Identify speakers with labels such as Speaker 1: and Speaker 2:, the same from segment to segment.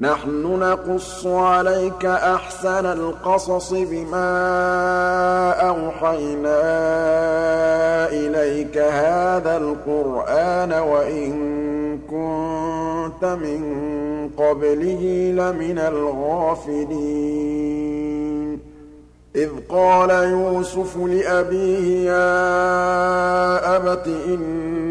Speaker 1: نَحْنُ نَقُصُّ عَلَيْكَ أَحْسَنَ الْقَصَصِ بِمَا أَوْحَيْنَا إِلَيْكَ هَٰذَا الْقُرْآنَ وَإِن كُنتَ مِن قَبْلِهِ لَمِنَ الْغَافِلِينَ إِذْ قَالَ يُوسُفُ لِأَبِيهِ يَا أَبَتِ إني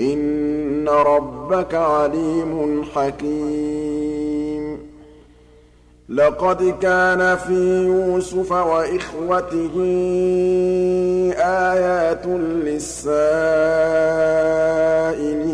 Speaker 1: إِنَّ رَبَّكَ عَلِيمٌ حَكِيمٌ لَقَدْ كَانَ فِي يُوسُفَ وَإِخْوَتِهِ آيَاتٌ لِلسَّائِلِينَ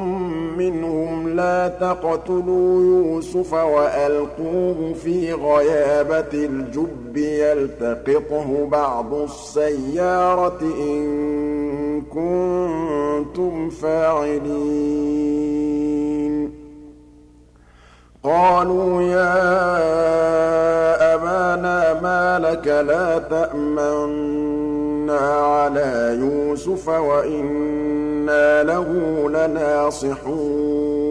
Speaker 1: لَا تَقْتُلُوا يُوسُفَ وَأَلْقُوهُ فِي غَيَابَةِ الْجُبِّ يَلْتَقِطْهُ بَعْضُ السَّيَّارَةِ إِن كُنتُمْ فَاعِلِينَ قَالُوا يَا أَبَانَا مَا لَكَ لَا تَأْمَنَّا عَلَىٰ يُوسُفَ وَإِنَّا لَهُ لَنَاصِحُونَ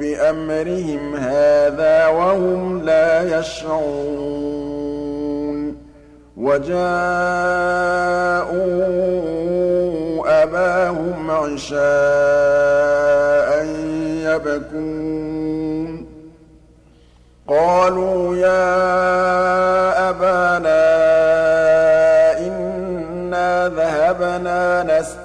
Speaker 1: بأمرهم هذا وهم لا يشعرون وجاءوا أباهم عشاء يبكون قالوا يا أبانا إنا ذهبنا نستطيع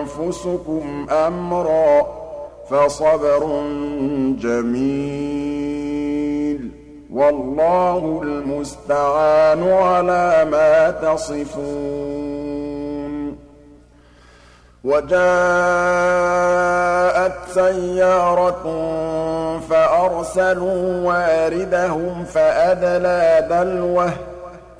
Speaker 1: أنفسكم أمرا فصبر جميل والله المستعان على ما تصفون وجاءت سيارة فأرسلوا واردهم فأدلى دلوه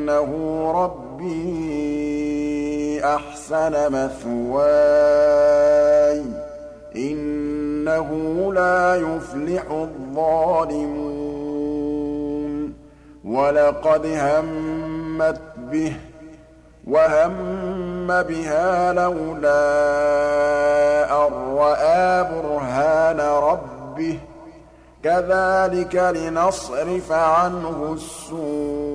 Speaker 1: إنه ربي أحسن مثواي إنه لا يفلح الظالمون ولقد همت به وهم بها لولا أن رأى برهان ربه كذلك لنصرف عنه السوء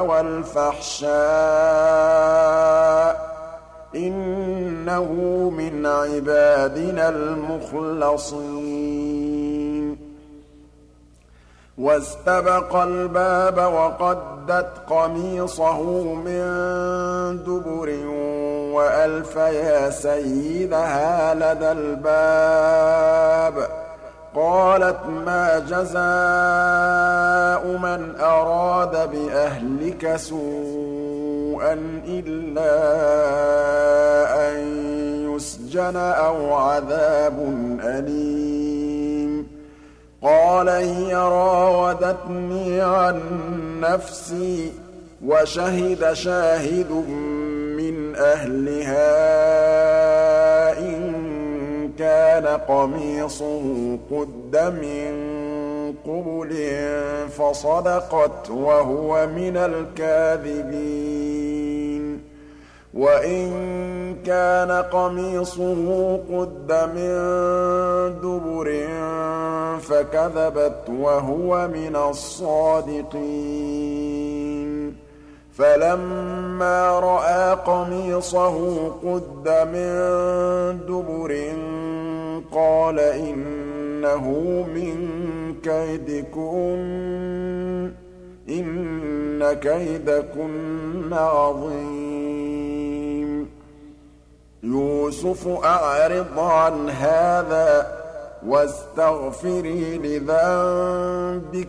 Speaker 1: والفحشاء إنه من عبادنا المخلصين واستبق الباب وقدت قميصه من دبر وألف يا سيدها لدى الباب قالت ما جزاء من أراد بأهلك سوءا إلا أن يسجن أو عذاب أليم قال هي راودتني عن نفسي وشهد شاهد من أهلها كان قميصه قد من قبل فصدقت وهو من الكاذبين وإن كان قميصه قد من دبر فكذبت وهو من الصادقين فَلَمَّا رَأَىٰ قَمِيصَهُ قُدَّ مِن دُبُرٍ قَالَ إِنَّهُ مِن كَيْدِكُنَّ ۖ إِنَّ كَيْدَكُنَّ عَظِيمٌ يُوسُفُ أَعْرِضْ عَنْ هَٰذَا وَاسْتَغْفِرِي لِذَنبِكِ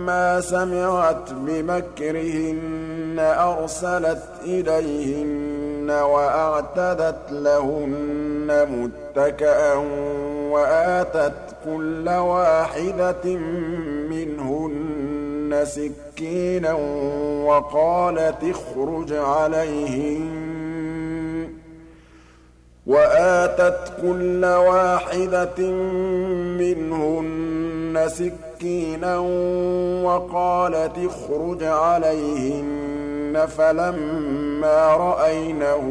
Speaker 1: فلما سمعت بمكرهن أرسلت إليهن وأعتدت لهن متكأ وآتت كل واحدة منهن سكينا وقالت اخرج عليهن وآتت كل واحدة منهن سكينا مسكينا وقالت اخرج عليهن فلما رأينه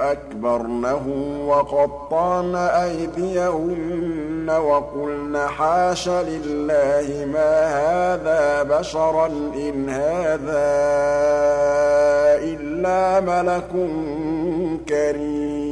Speaker 1: أكبرنه وقطعن أيديهن وقلن حاش لله ما هذا بشرا إن هذا إلا ملك كريم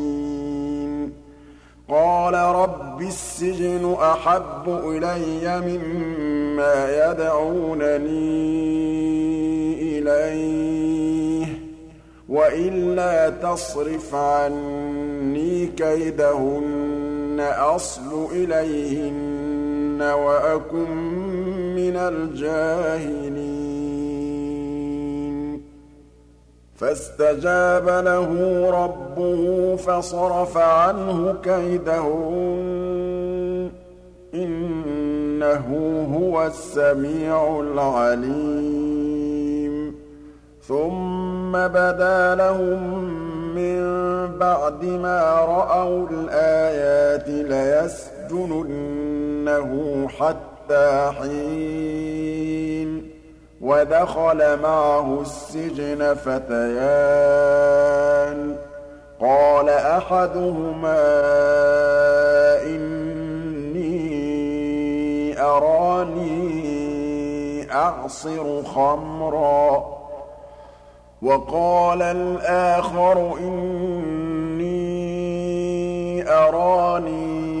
Speaker 1: قال رب السجن أحب إلي مما يدعونني إليه وإلا تصرف عني كيدهن أصل إليهن وأكن من الجاهلين فاستجاب له ربه فصرف عنه كيده إنه هو السميع العليم ثم بدا لهم من بعد ما رأوا الآيات ليسجننه حتى حين ودخل معه السجن فتيان قال احدهما اني اراني اعصر خمرا وقال الاخر اني اراني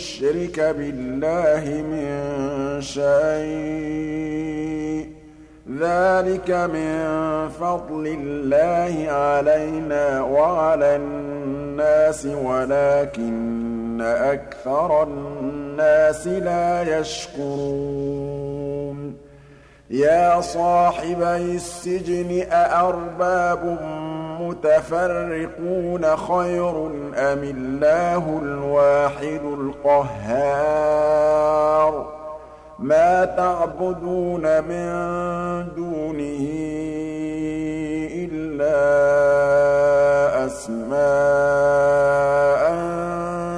Speaker 1: يشرك بالله من شيء ذلك من فضل الله علينا وعلى الناس ولكن أكثر الناس لا يشكرون يا صاحبي السجن أأرباب المتفرقون خير أم الله الواحد القهار ما تعبدون من دونه إلا أسماء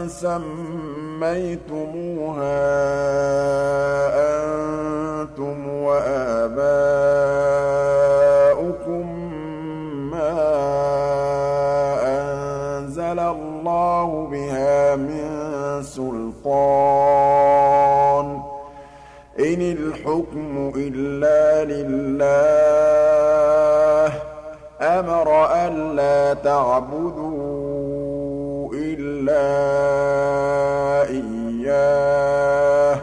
Speaker 1: سميتموها إلا لله أمر ألا تعبدوا إلا إياه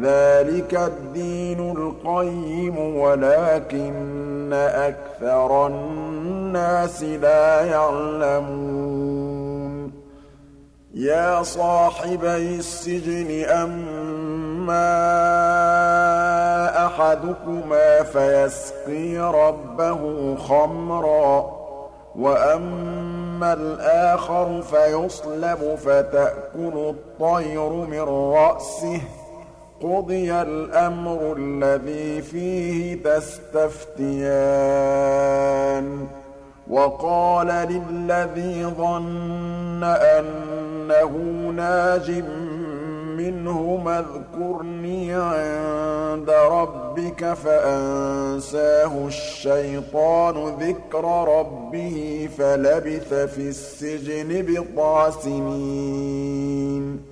Speaker 1: ذلك الدين القيم ولكن أكثر الناس لا يعلمون يا صاحبي السجن أما أحدكما فيسقي ربه خمرا وأما الآخر فيصلب فتأكل الطير من رأسه قضي الأمر الذي فيه تستفتيان وقال للذي ظن أنه ناجٍ منهما اذكرني عند ربك فأنساه الشيطان ذكر ربه فلبث في السجن بطع سنين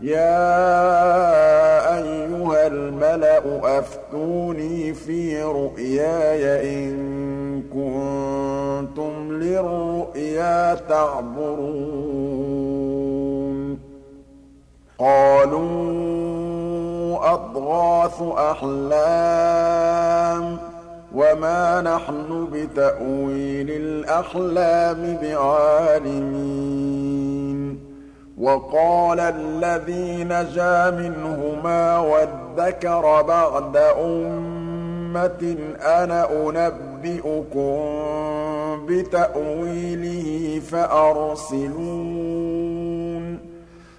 Speaker 1: يَا أَيُّهَا الْمَلَأُ أَفْتُونِي فِي رُؤْيَايَ إِن كُنتُمْ لِلرُّؤْيَا تَعْبُرُونَ قَالُوا أَضْغَاثُ أَحْلَامٍ وَمَا نَحْنُ بِتَأْوِيلِ الْأَحْلَامِ بِعَالِمِينَ وقال الذي نجا منهما وادكر بعد أمة أنا أنبئكم بتأويله فأرسلون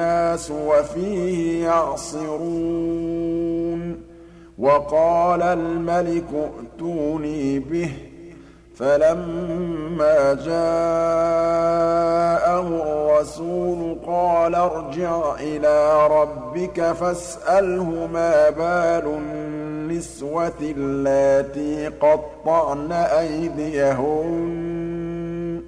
Speaker 1: النَّاسُ وَفِيهِ يَعْصِرُونَ وَقَالَ الْمَلِكُ ائْتُونِي بِهِ فَلَمَّا جَاءَهُ الرَّسُولُ قَالَ ارْجِعْ إِلَىٰ رَبِّكَ فَاسْأَلْهُ مَا بَالُ النِّسْوَةِ اللَّاتِي قَطَّعْنَ أَيْدِيَهُنَّ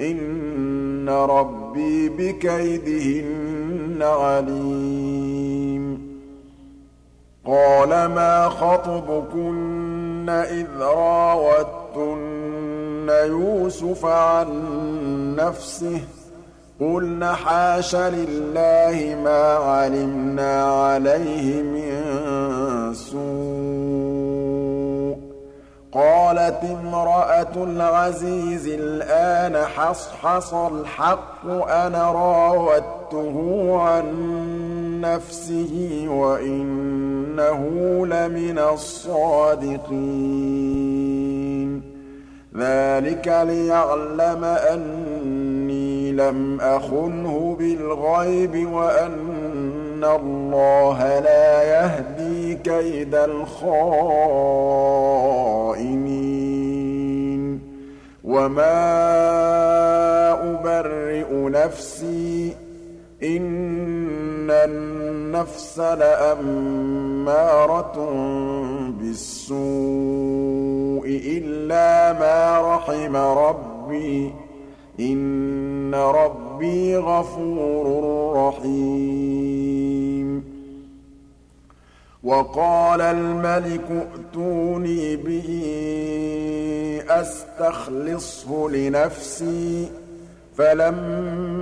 Speaker 1: إِنَّ رَبِّي بِكَيْدِهِنَّ عَلِيمٌ قَالَ مَا خَطْبُكُنَّ إِذْ رَاوَدتُّنَّ يُوسُفَ عَن نَّفْسِهِ قُلْنَ حَاشَ لِلَّهِ مَا عَلِمْنَا عَلَيْهِ مِن سُوءٍ قَالَتِ امرأة الْعَزِيزِ الْآنَ حَصْحَصَ الْحَقُّ أَنَا رَاوَدتُّ فَصَدَّقْتُهُ عَن نَّفْسِهِ وَإِنَّهُ لَمِنَ الصَّادِقِينَ ذَلِكَ لِيَعْلَمَ أَنِّي لَمْ أَخُنْهُ بِالْغَيْبِ وَأَنَّ اللَّهَ لَا يَهْدِي كَيْدَ الْخَائِنِينَ وَمَا أُبَرِّئُ نَفْسِي إِنَّ النَّفْسَ لَأَمَّارَةٌ بِالسُّوءِ إِلَّا مَا رَحِمَ رَبِّي ۚ إِنَّ رَبِّي غَفُورٌ رَّحِيمٌ وَقَالَ الْمَلِكُ ائْتُونِي بِهِ أَسْتَخْلِصْهُ لِنَفْسِي ۖ فَلَمَّا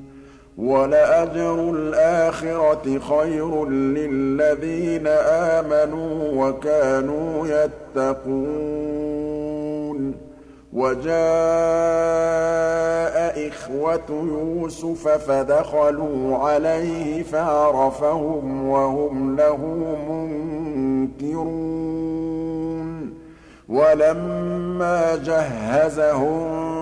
Speaker 1: وَلَأَجْرُ الْآخِرَةِ خَيْرٌ لِّلَّذِينَ آمَنُوا وَكَانُوا يَتَّقُونَ وَجَاءَ إِخْوَةُ يُوسُفَ فَدَخَلُوا عَلَيْهِ فَعَرَفَهُمْ وَهُمْ لَهُ مُنكِرُونَ وَلَمَّا جَهَّزَهُم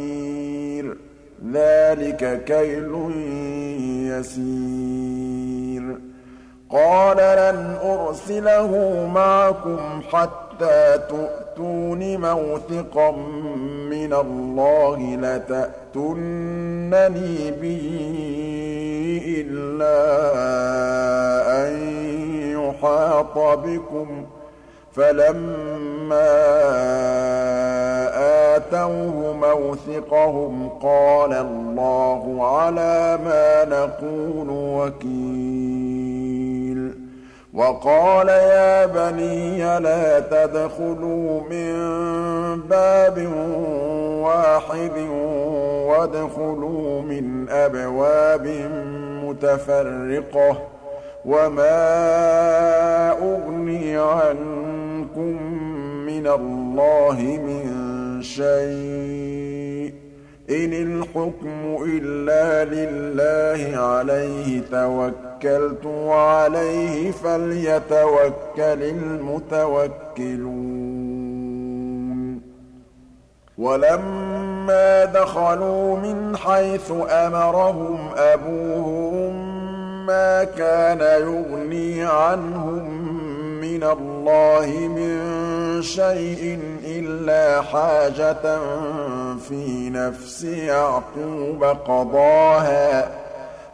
Speaker 1: ذلك كيل يسير قال لن أرسله معكم حتى تؤتوني موثقا من الله لتأتنني به إلا أن يحاط بكم ۖ فلما آتوه موثقهم قال الله على ما نقول وكيل وقال يا بني لا تدخلوا من باب واحد وادخلوا من أبواب متفرقة وما أغني عنهم يأتيكم من الله من شيء إن الحكم إلا لله عليه توكلت وعليه فليتوكل المتوكلون ولما دخلوا من حيث أمرهم أبوهم ما كان يغني عنهم من الله اللَّهِ مِن شَيْءٍ إِلَّا حَاجَةً فِي نَفْسِ يَعْقُوبَ قَضَاهَا ۚ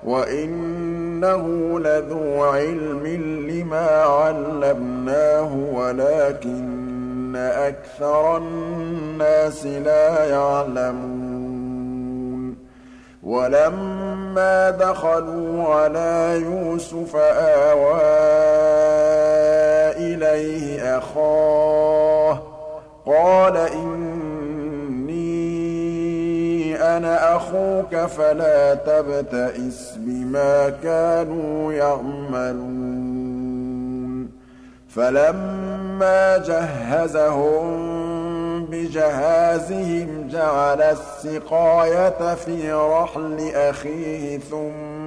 Speaker 1: وَإِنَّهُ لَذُو عِلْمٍ لِّمَا عَلَّمْنَاهُ وَلَٰكِنَّ أَكْثَرَ النَّاسِ لَا يَعْلَمُونَ وَلَمَّا دَخَلُوا عَلَىٰ آوان إليه أخاه قال إني أنا أخوك فلا تبتئس بما كانوا يعملون فلما جهزهم بجهازهم جعل السقاية في رحل أخيه ثم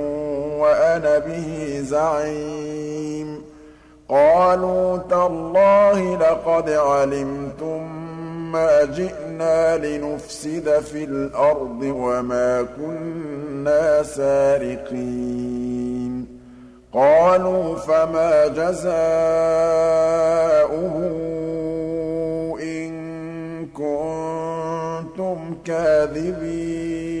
Speaker 1: وأنا به زعيم قالوا تالله لقد علمتم ما جئنا لنفسد في الأرض وما كنا سارقين قالوا فما جزاؤه إن كنتم كاذبين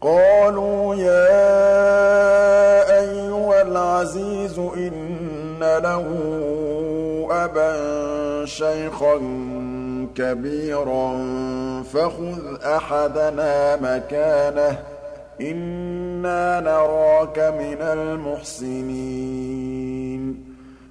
Speaker 1: قَالُوا يَا أَيُّهَا الْعَزِيزُ إِنَّ لَهُ أَبًا شَيْخًا كَبِيرًا فَخُذْ أَحَدَنَا مَكَانَهُ إِنَّا نَرَاكَ مِنَ الْمُحْسِنِينَ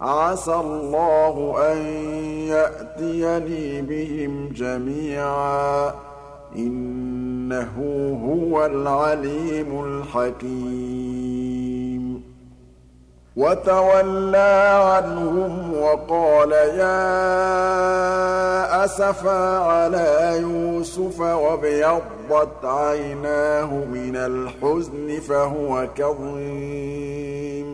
Speaker 1: عَسَى اللَّهُ أَن يَأْتِيَنِي بِهِمْ جَمِيعًا ۚ إِنَّهُ هُوَ الْعَلِيمُ الْحَكِيمُ وَتَوَلَّىٰ عَنْهُمْ وَقَالَ يَا أَسَفَىٰ عَلَىٰ يُوسُفَ وَابْيَضَّتْ عَيْنَاهُ مِنَ الْحُزْنِ فَهُوَ كَظِيمٌ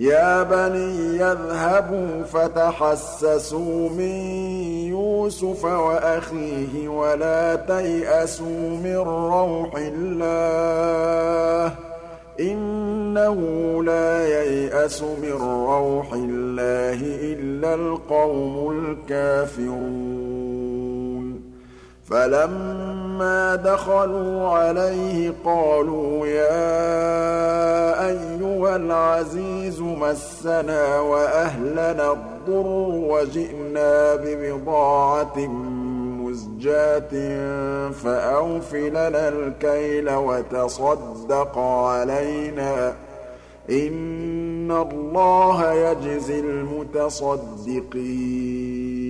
Speaker 1: يَا بَنِيَّ اذْهَبُوا فَتَحَسَّسُوا مِن يُوسُفَ وَأَخِيهِ وَلَا تَيْأَسُوا مِن رَّوْحِ اللَّهِ ۖ إِنَّهُ لَا يَيْأَسُ مِن رَّوْحِ اللَّهِ إِلَّا الْقَوْمُ الْكَافِرُونَ فلما دخلوا عليه قالوا يا أيها العزيز مسنا وأهلنا الضر وجئنا ببضاعة مزجاة فأوفلنا لنا الكيل وتصدق علينا إن الله يجزي المتصدقين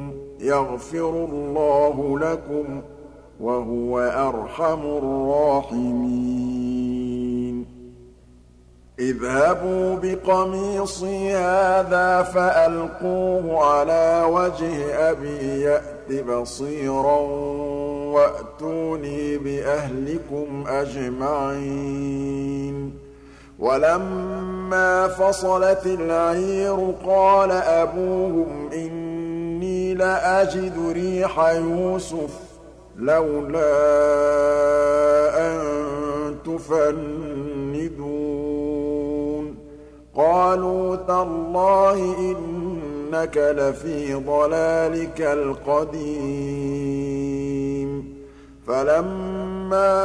Speaker 1: يغفر الله لكم وهو أرحم الراحمين اذهبوا بقميصي هذا فألقوه على وجه أبي يأت بصيرا وأتوني بأهلكم أجمعين ولما فصلت العير قال أبوهم إن لأجد ريح يوسف لولا أن تفندون قالوا تالله إنك لفي ضلالك القديم فلما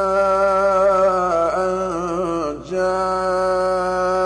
Speaker 1: أن جاء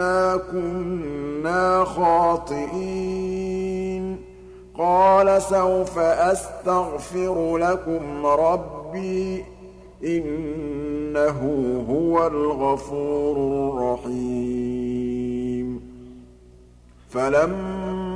Speaker 1: إنا كنا خاطئين قال سوف أستغفر لكم ربي إنه هو الغفور الرحيم فلما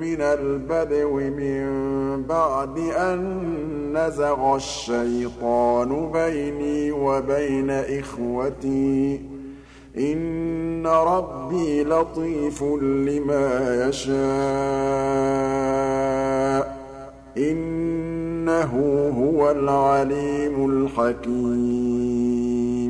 Speaker 1: مِنَ الْبَدْوِ مِن بَعْدِ أَن نَّزَغَ الشَّيْطَانُ بَيْنِي وَبَيْنَ إِخْوَتِي إِنَّ رَبِّي لَطِيفٌ لِّمَا يَشَاءُ إِنَّهُ هُوَ الْعَلِيمُ الْحَكِيمُ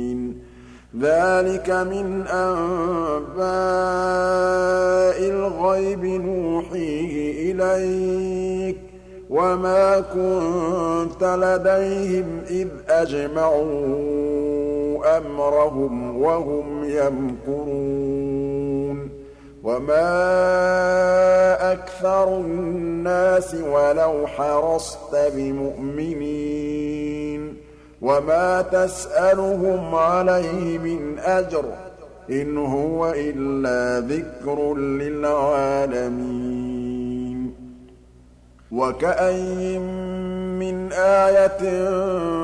Speaker 1: ذَٰلِكَ مِنْ أَنبَاءِ الْغَيْبِ نُوحِيهِ إِلَيْكَ ۖ وَمَا كُنتَ لَدَيْهِمْ إِذْ أَجْمَعُوا أَمْرَهُمْ وَهُمْ يَمْكُرُونَ وَمَا أَكْثَرُ النَّاسِ وَلَوْ حَرَصْتَ بِمُؤْمِنِينَ وما تسألهم عليه من أجر إن هو إلا ذكر للعالمين وكأين من آية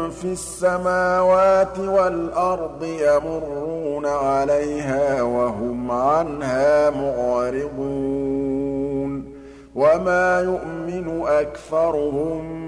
Speaker 1: في السماوات والأرض يمرون عليها وهم عنها معرضون وما يؤمن أكثرهم